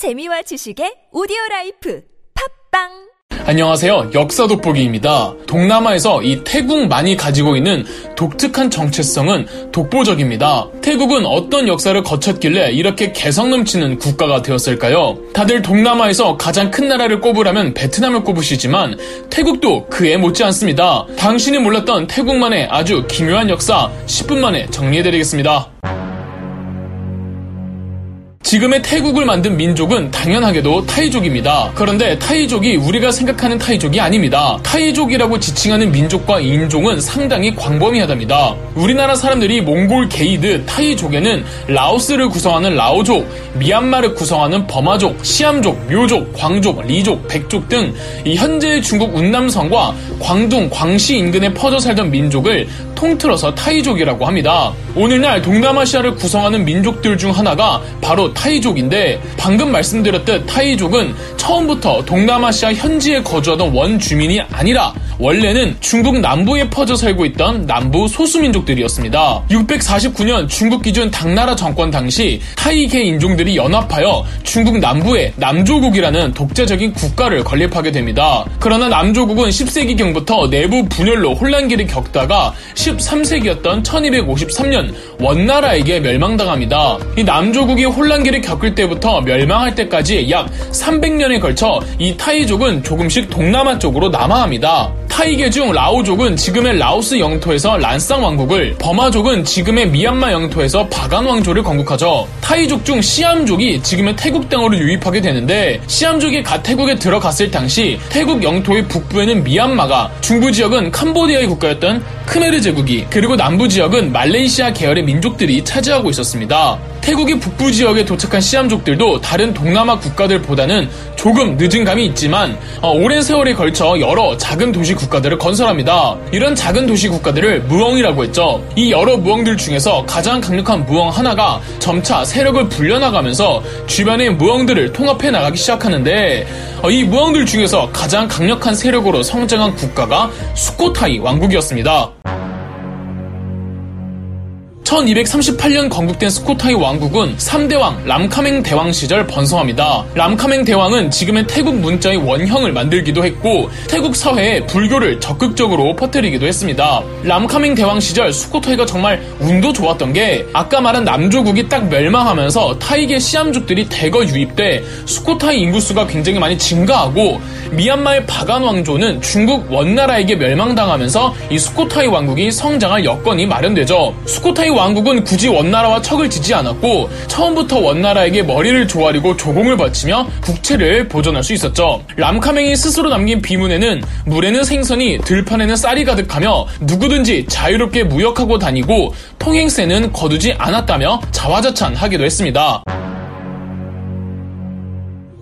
재미와 지식의 오디오 라이프 팟빵 안녕하세요. 역사 돋보기입니다. 동남아에서 이 태국 만이 가지고 있는 독특한 정체성은 독보적입니다. 태국은 어떤 역사를 거쳤길래 이렇게 개성 넘치는 국가가 되었을까요? 다들 동남아에서 가장 큰 나라를 꼽으라면 베트남을 꼽으시지만 태국도 그에 못지 않습니다. 당신이 몰랐던 태국만의 아주 기묘한 역사 10분 만에 정리해드리겠습니다. 지금의 태국을 만든 민족은 당연하게도 타이족입니다. 그런데 타이족이 우리가 생각하는 타이족이 아닙니다. 타이족이라고 지칭하는 민족과 인종은 상당히 광범위하답니다. 우리나라 사람들이 몽골계이듯 타이족에는 라오스를 구성하는 라오족, 미얀마를 구성하는 버마족, 시암족, 묘족, 광족, 리족, 백족 등 현재 중국 운남성과 광둥, 광시 인근에 퍼져 살던 민족을 통틀어서 타이족이라고 합니다. 오늘날 동남아시아를 구성하는 민족들 중 하나가 바로 타이족인데 방금 말씀드렸듯 타이족은 처음부터 동남아시아 현지에 거주하던 원주민이 아니라 원래는 중국 남부에 퍼져 살고 있던 남부 소수민족들이었습니다. 649년 중국 기준 당나라 정권 당시 타이계 인종들이 연합하여 중국 남부에 남조국이라는 독자적인 국가를 건립하게 됩니다. 그러나 남조국은 10세기경부터 내부 분열로 혼란기를 겪다가 13세기였던 1253년 원나라에게 멸망당합니다. 이 남조국이 혼란기를 겪을 때부터 멸망할 때까지 약 300년 에 걸쳐 이 타이족은 조금씩 동남아 쪽으로 남하합니다. 타이계 중 라오족은 지금의 라오스 영토에서 란쌍 왕국을, 버마족은 지금의 미얀마 영토에서 바간 왕조를 건국하죠. 타이족 중 시암족이 지금의 태국 땅으로 유입하게 되는데 시암족이 가태국에 들어갔을 당시 태국 영토의 북부에는 미얀마가, 중부 지역은 캄보디아의 국가였던 크메르 제국이, 그리고 남부 지역은 말레이시아 계열의 민족들이 차지하고 있었습니다. 태국의 북부 지역에 도착한 시암족들도 다른 동남아 국가들보다는 조금 늦은 감이 있지만 어, 오랜 세월에 걸쳐 여러 작은 도시 국가들을 건설합니다. 이런 작은 도시 국가들을 무엉이라고 했죠. 이 여러 무엉들 중에서 가장 강력한 무엉 하나가 점차 세력을 불려나가면서 주변의 무엉들을 통합해 나가기 시작하는데 어, 이 무엉들 중에서 가장 강력한 세력으로 성장한 국가가 수코타이 왕국이었습니다. 1238년 건국된 스코타이 왕국은 3대왕 람카맹 대왕 시절 번성합니다. 람카맹 대왕은 지금의 태국 문자의 원형을 만들기도 했고 태국 사회에 불교를 적극적으로 퍼뜨리기도 했습니다. 람카맹 대왕 시절 스코타이가 정말 운도 좋았던 게 아까 말한 남조국이 딱 멸망하면서 타이계 시암족들이 대거 유입돼 스코타이 인구수가 굉장히 많이 증가하고 미얀마의 바간 왕조는 중국 원나라에게 멸망당하면서 이 스코타이 왕국이 성장할 여건이 마련되죠. 스코타이 왕국은 굳이 원나라와 척을 지지 않았고 처음부터 원나라에게 머리를 조아리고 조공을 바치며 국채를 보존할 수 있었죠. 람카맹이 스스로 남긴 비문에는 물에는 생선이 들판에는 쌀이 가득하며 누구든지 자유롭게 무역하고 다니고 통행세는 거두지 않았다며 자화자찬하기도 했습니다.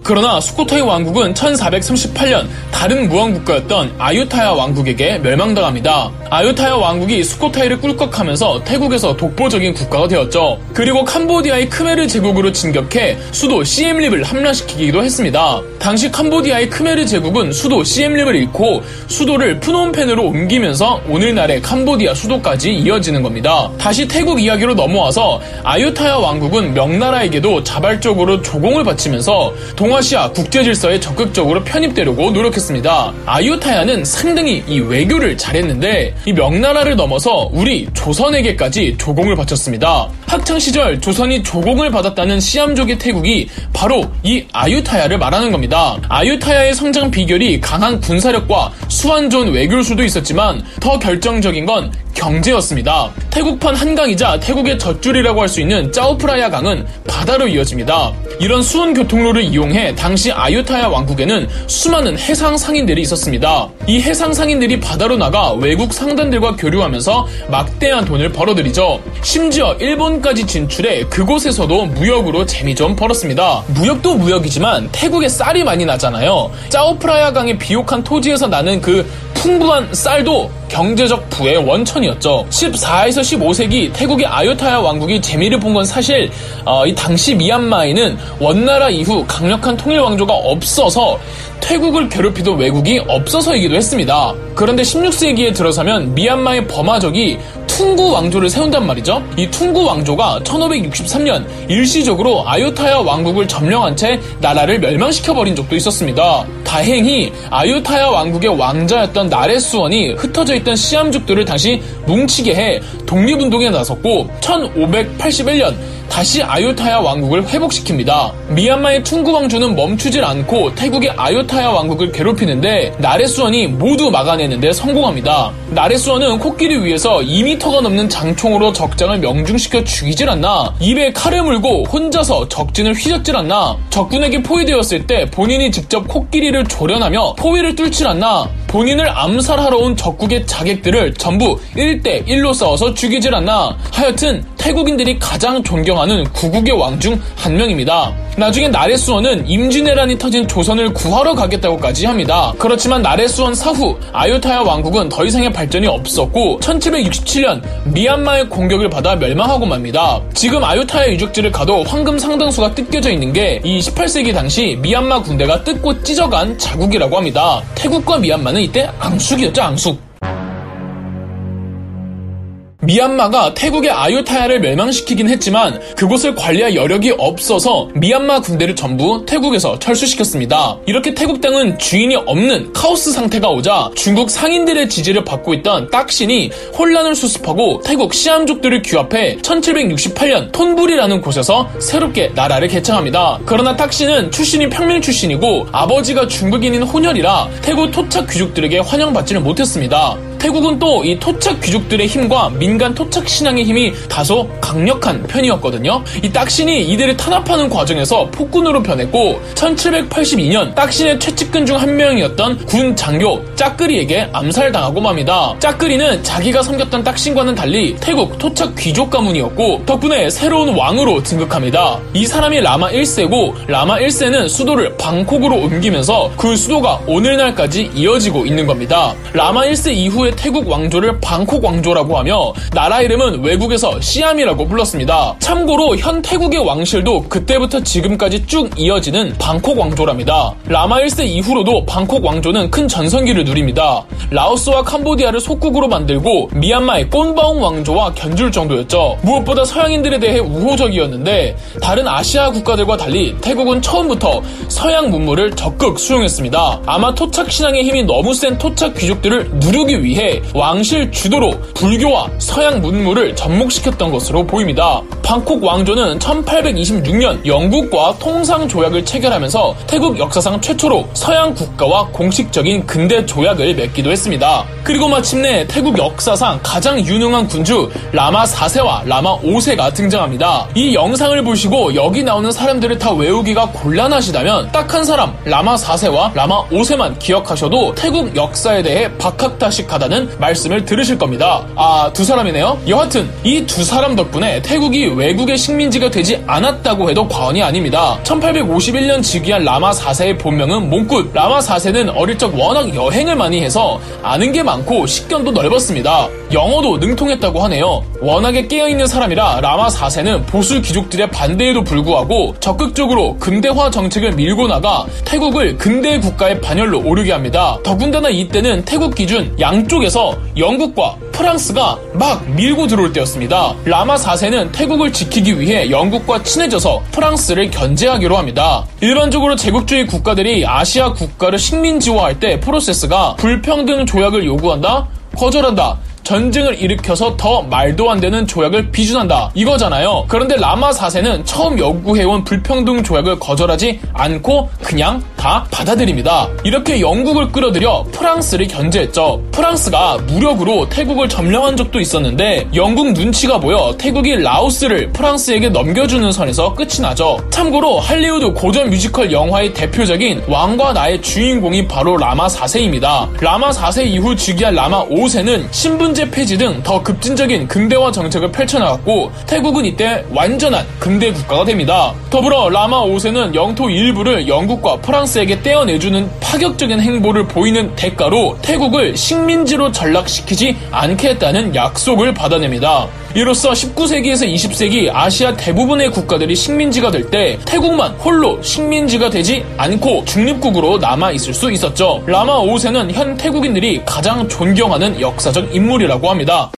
그러나 수코타이 왕국은 1438년 다른 무왕 국가였던 아유타야 왕국에게 멸망당합니다. 아유타야 왕국이 수코타이를 꿀꺽하면서 태국에서 독보적인 국가가 되었죠. 그리고 캄보디아의 크메르 제국으로 진격해 수도 시엠립을 함락시키기도 했습니다. 당시 캄보디아의 크메르 제국은 수도 시엠립을 잃고 수도를 푸놈펜으로 옮기면서 오늘날의 캄보디아 수도까지 이어지는 겁니다. 다시 태국 이야기로 넘어와서 아유타야 왕국은 명나라에게도 자발적으로 조공을 바치면서 동아 시아 국제 질서에 적극적으로 편입되려고 노력했습니다. 아유타야는 상당히 이 외교를 잘했는데 이 명나라를 넘어서 우리 조선에게까지 조공을 바쳤습니다. 학창 시절 조선이 조공을 받았다는 시암족의 태국이 바로 이 아유타야를 말하는 겁니다. 아유타야의 성장 비결이 강한 군사력과 수완 좋은 외교수도 있었지만 더 결정적인 건 경제였습니다. 태국판 한강이자 태국의 젖줄이라고 할 수 있는 짜오프라야 강은 바다로 이어집니다. 이런 수은 교통로를 이용해 당시 아유타야 왕국에는 수많은 해상 상인들이 있었습니다. 이 해상 상인들이 바다로 나가 외국 상단들과 교류하면서 막대한 돈을 벌어들이죠. 심지어 일본까지 진출해 그곳에서도 무역으로 재미 좀 벌었습니다. 무역도 무역이지만 태국에 쌀이 많이 나잖아요. 짜오프라야 강의 비옥한 토지에서 나는 그 풍부한 쌀도 경제적 부의 원천이었죠. 14에서 15세기 태국의 아유타야 왕국이 재미를 본 건 사실 어, 이 당시 미얀마에는 원나라 이후 강력한 통일 왕조가 없어서 태국을 괴롭히던 외국이 없어서이기도 했습니다. 그런데 16세기에 들어서면 미얀마의 버마족이 퉁구 왕조를 세운단 말이죠. 이 퉁구 왕조가 1563년 일시적으로 아유타야 왕국을 점령한 채 나라를 멸망시켜버린 적도 있었습니다. 다행히 아유타야 왕국의 왕자였던 나레수원이 흩어져 있던 시암족들을 다시 뭉치게 해 독립운동에 나섰고 1581년 다시 아유타야 왕국을 회복시킵니다. 미얀마의 퉁구 왕조는 멈추질 않고 태국의 아유타야 왕국을 괴롭히는데 나레수원이 모두 막아내는데 성공합니다. 나레수원은 코끼리 위에서 2m 가 넘는 장총으로 적장을 명중시켜 죽이질 않나. 입에 칼을 물고 혼자서 적진을 휘젓질 않나. 적군에게 포위되었을 때 본인이 직접 코끼리를 조련하며 포위를 뚫질 않나. 본인을 암살하러 온 적국의 자객들을 전부 1대1로 싸워서 죽이질 않나. 하여튼 태국인들이 가장 존경하는 구국의 왕 중 한 명입니다. 나중에 나레수원은 임진왜란이 터진 조선을 구하러 가겠다고까지 합니다. 그렇지만 나레수원 사후 아유타야 왕국은 더 이상의 발전이 없었고 1767년 미얀마의 공격을 받아 멸망하고 맙니다. 지금 아유타야 유적지를 가도 황금 상당수가 뜯겨져 있는 게 이 18세기 당시 미얀마 군대가 뜯고 찢어간 자국이라고 합니다. 태국과 미얀마는 이때 앙숙이었죠, 앙숙. 미얀마가 태국의 아유타야를 멸망시키긴 했지만 그곳을 관리할 여력이 없어서 미얀마 군대를 전부 태국에서 철수시켰습니다. 이렇게 태국 땅은 주인이 없는 카오스 상태가 오자 중국 상인들의 지지를 받고 있던 딱신이 혼란을 수습하고 태국 시암족들을 규합해 1768년 톤불이라는 곳에서 새롭게 나라를 개창합니다. 그러나 딱신은 출신이 평민 출신이고 아버지가 중국인인 혼혈이라 태국 토착 귀족들에게 환영받지를 못했습니다. 태국은 또 이 토착 귀족들의 힘과 민간 토착 신앙의 힘이 다소 강력한 편이었거든요. 이 딱신이 이들을 탄압하는 과정에서 폭군으로 변했고 1782년 딱신의 최측근 중 한 명이었던 군 장교 짜끄리에게 암살당하고 맙니다. 짜끄리는 자기가 섬겼던 딱신과는 달리 태국 토착 귀족 가문이었고 덕분에 새로운 왕으로 등극합니다. 이 사람이 라마 1세고 라마 1세는 수도를 방콕으로 옮기면서 그 수도가 오늘날까지 이어지고 있는 겁니다. 라마 1세 이후에 태국 왕조를 방콕 왕조라고 하며 나라 이름은 외국에서 시암이라고 불렀습니다. 참고로 현 태국의 왕실도 그때부터 지금까지 쭉 이어지는 방콕 왕조랍니다. 라마 1세 이후로도 방콕 왕조는 큰 전성기를 누립니다. 라오스와 캄보디아를 속국으로 만들고 미얀마의 꼰바옹 왕조와 견줄 정도였죠. 무엇보다 서양인들에 대해 우호적이었는데 다른 아시아 국가들과 달리 태국은 처음부터 서양 문물을 적극 수용했습니다. 아마 토착 신앙의 힘이 너무 센 토착 귀족들을 누르기 위해 왕실 주도로 불교와 서양 문물을 접목시켰던 것으로 보입니다. 방콕 왕조는 1826년 영국과 통상 조약을 체결하면서 태국 역사상 최초로 서양 국가와 공식적인 근대 조약을 맺기도 했습니다. 그리고 마침내 태국 역사상 가장 유능한 군주 라마 4세와 라마 5세가 등장합니다. 이 영상을 보시고 여기 나오는 사람들을 다 외우기가 곤란하시다면 딱 한 사람 라마 4세와 라마 5세만 기억하셔도 태국 역사에 대해 박학다식하다 는 말씀을 들으실 겁니다. 아, 두 사람이네요? 여하튼 이 두 사람 덕분에 태국이 외국의 식민지가 되지 않았다고 해도 과언이 아닙니다. 1851년 즉위한 라마 4세의 본명은 몽굿. 라마 4세는 어릴 적 워낙 여행을 많이 해서 아는 게 많고 식견도 넓었습니다. 영어도 능통했다고 하네요. 워낙에 깨어있는 사람이라 라마 4세는 보수 귀족들의 반대에도 불구하고 적극적으로 근대화 정책을 밀고 나가 태국을 근대 국가의 반열로 오르게 합니다. 더군다나 이때는 태국 기준 양 쪽에서 영국과 프랑스가 막 밀고 들어올 때였습니다. 라마 4세는 태국을 지키기 위해 영국과 친해져서 프랑스를 견제하기로 합니다. 일반적으로 제국주의 국가들이 아시아 국가를 식민지화할 때 프로세스가 불평등 조약을 요구한다? 거절한다. 전쟁을 일으켜서 더 말도 안 되는 조약을 비준한다. 이거잖아요. 그런데 라마 4세는 처음 요구해온 불평등 조약을 거절하지 않고 그냥 다 받아들입니다. 이렇게 영국을 끌어들여 프랑스를 견제했죠. 프랑스가 무력으로 태국을 점령한 적도 있었는데 영국 눈치가 보여 태국이 라오스를 프랑스에게 넘겨주는 선에서 끝이 나죠. 참고로 할리우드 고전 뮤지컬 영화의 대표적인 왕과 나의 주인공이 바로 라마 4세입니다. 라마 4세 이후 즉위한 라마 5세는 신분 통제 폐지 등 더 급진적인 근대화 정책을 펼쳐나갔고 태국은 이때 완전한 근대 국가가 됩니다. 더불어 라마 5세는 영토 일부를 영국과 프랑스에게 떼어내주는 파격적인 행보를 보이는 대가로 태국을 식민지로 전락시키지 않겠다는 약속을 받아냅니다. 이로써 19세기에서 20세기 아시아 대부분의 국가들이 식민지가 될 때 태국만 홀로 식민지가 되지 않고 중립국으로 남아 있을 수 있었죠. 라마 5세는 현 태국인들이 가장 존경하는 역사적 인물이라고 합니다.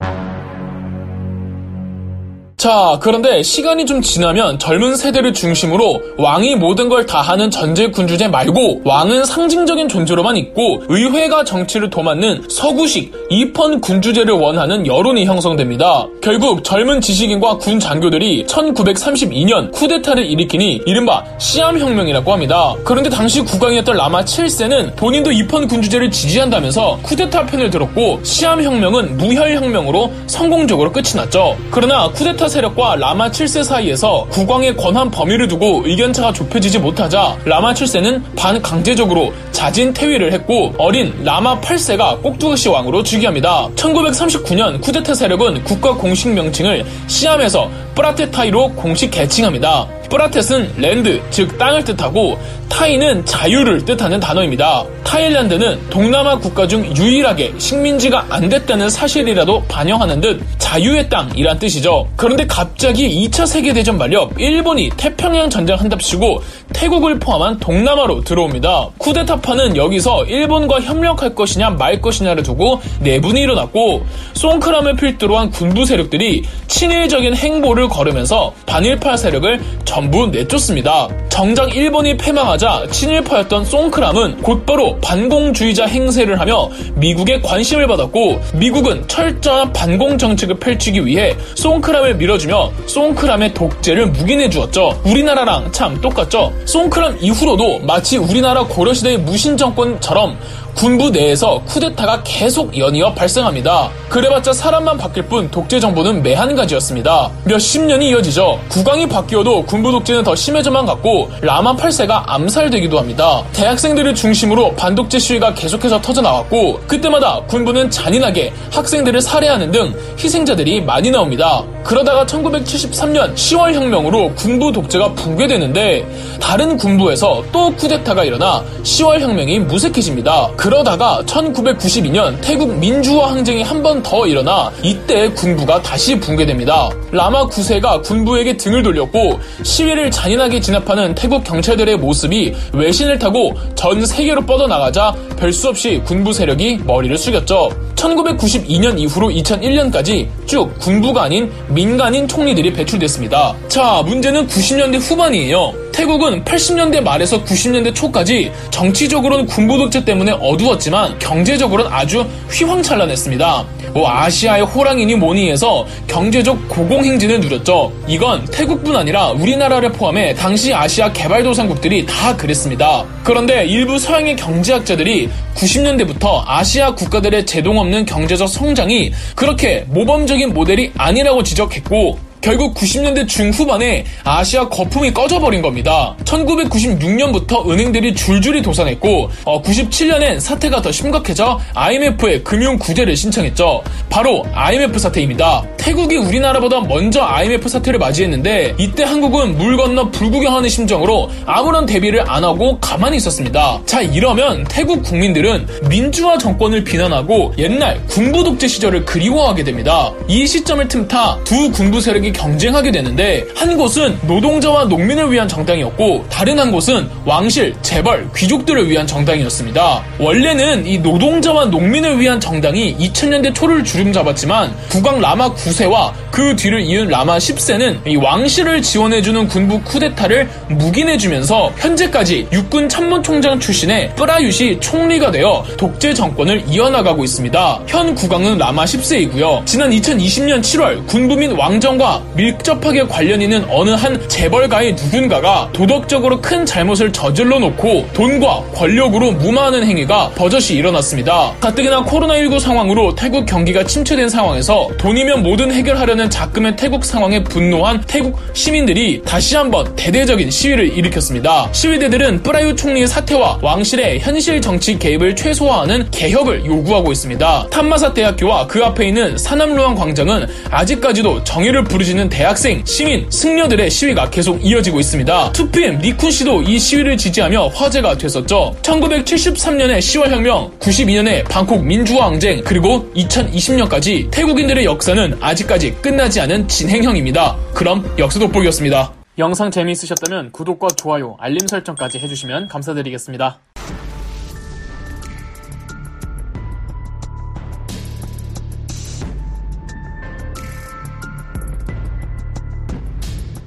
자, 그런데 시간이 좀 지나면 젊은 세대를 중심으로 왕이 모든 걸 다 하는 전제 군주제 말고 왕은 상징적인 존재로만 있고 의회가 정치를 도맡는 서구식 이펀 군주제를 원하는 여론이 형성됩니다. 결국 젊은 지식인과 군 장교들이 1932년 쿠데타를 일으키니 이른바 시암 혁명이라고 합니다. 그런데 당시 국왕이었던 라마 7세는 본인도 이펀 군주제를 지지한다면서 쿠데타 편을 들었고 시암 혁명은 무혈 혁명으로 성공적으로 끝이 났죠. 그러나 쿠데타 세력과 라마 7세 사이에서 국왕의 권한 범위를 두고 의견차가 좁혀지지 못하자 라마 7세는 반강제적으로 자진 퇴위를 했고 어린 라마 8세가 꼭두가시 왕으로 즉위합니다. 1939년 쿠데타 세력은 국가 공식 명칭을 시암에서 프라텟타이로 공식 개칭합니다. 프라텟은 land, 즉 땅을 뜻하고 타이는 자유를 뜻하는 단어입니다. 타일란드는 동남아 국가 중 유일하게 식민지가 안 됐다는 사실이라도 반영하는 듯 자유의 땅이란 뜻이죠. 그런데 갑자기 2차 세계대전 말엽 일본이 태평양 전쟁 한답시고 태국을 포함한 동남아로 들어옵니다. 쿠데타파는 여기서 일본과 협력할 것이냐 말 것이냐를 두고 내분이 일어났고 송크람을 필두로 한 군부 세력들이 친일적인 행보를 걸으면서 반일파 세력을 전부 내쫓습니다. 정작 일본이 패망하자 친일파였던 송크람은 곧바로 반공주의자 행세를 하며 미국의 관심을 받았고 미국은 철저한 반공 정책을 펼치기 위해 송크람을 밀어주며 송크람의 독재를 묵인해 주었죠. 우리나라랑 참 똑같죠. 송크람 이후로도 마치 우리나라 고려시대의 무신 정권처럼 군부 내에서 쿠데타가 계속 연이어 발생합니다. 그래봤자 사람만 바뀔 뿐 독재 정부는 매한가지였습니다. 몇십 년이 이어지죠. 국왕이 바뀌어도 군부 독재는 더 심해져만 갔고 라마 8세가 암살되기도 합니다. 대학생들을 중심으로 반독재 시위가 계속해서 터져나왔고 그때마다 군부는 잔인하게 학생들을 살해하는 등 희생자들이 많이 나옵니다. 그러다가 1973년 10월 혁명으로 군부 독재가 붕괴되는데 다른 군부에서 또 쿠데타가 일어나 10월 혁명이 무색해집니다. 그 러다가 1992년 태국 민주화 항쟁이 한 번 더 일어나 이때 군부가 다시 붕괴됩니다. 라마 9세가 군부에게 등을 돌렸고 시위를 잔인하게 진압하는 태국 경찰들의 모습이 외신을 타고 전 세계로 뻗어나가자 별 수 없이 군부 세력이 머리를 숙였죠. 1992년 이후로 2001년까지 쭉 군부가 아닌 민간인 총리들이 배출됐습니다. 자, 문제는 90년대 후반이에요. 태국은 80년대 말에서 90년대 초까지 정치적으로는 군부 독재 때문에 어두웠지만 경제적으로는 아주 휘황찬란했습니다. 뭐 아시아의 호랑이니 뭐니 해서 경제적 고공행진을 누렸죠. 이건 태국뿐 아니라 우리나라를 포함해 당시 아시아 개발도상국들이 다 그랬습니다. 그런데 일부 서양의 경제학자들이 90년대부터 아시아 국가들의 제동 없는 경제적 성장이 그렇게 모범적인 모델이 아니라고 지적했고 결국 90년대 중후반에 아시아 거품이 꺼져버린 겁니다. 1996년부터 은행들이 줄줄이 도산했고 어, 97년엔 사태가 더 심각해져 IMF에 금융 구제를 신청했죠. 바로 IMF 사태입니다. 태국이 우리나라보다 먼저 IMF 사태를 맞이했는데 이때 한국은 물 건너 불구경하는 심정으로 아무런 대비를 안 하고 가만히 있었습니다. 자 이러면 태국 국민들은 민주화 정권을 비난하고 옛날 군부 독재 시절을 그리워하게 됩니다. 이 시점을 틈타 두 군부 세력이 경쟁하게 되는데 한 곳은 노동자와 농민을 위한 정당이었고 다른 한 곳은 왕실, 재벌, 귀족들을 위한 정당이었습니다. 원래는 이 노동자와 농민을 위한 정당이 2000년대 초를 주름잡았지만 국왕 라마 9세와 그 뒤를 이은 라마 10세는 이 왕실을 지원해주는 군부 쿠데타를 묵인해주면서 현재까지 육군 참모총장 출신의 프라윕이 총리가 되어 독재 정권을 이어나가고 있습니다. 현 국왕은 라마 10세이고요. 지난 2020년 7월 군부 민 왕정과 밀접하게 관련 있는 어느 한 재벌가의 누군가가 도덕적으로 큰 잘못을 저질러 놓고 돈과 권력으로 무마하는 행위가 버젓이 일어났습니다. 가뜩이나 코로나19 상황으로 태국 경기가 침체된 상황에서 돈이면 뭐든 해결하려는 자금의 태국 상황에 분노한 태국 시민들이 다시 한번 대대적인 시위를 일으켰습니다. 시위대들은 프라유 총리의 사퇴와 왕실의 현실 정치 개입을 최소화하는 개혁을 요구하고 있습니다. 탐마사 대학교와 그 앞에 있는 사남루안 광장은 아직까지도 정의를 부르 짖는 대학생, 시민, 승려들의 시위가 계속 이어지고 있습니다. 2PM 니쿤 씨도 이 시위를 지지하며 화제가 됐었죠. 1973년의 10월 혁명, 92년의 방콕 민주화 항쟁, 그리고 2020년까지 태국인들의 역사는 아직까지 끝나지 않은 진행형입니다. 그럼 역사 돋보기였습니다. 영상 재미있으셨다면 구독과 좋아요, 알림 설정까지 해주시면 감사드리겠습니다.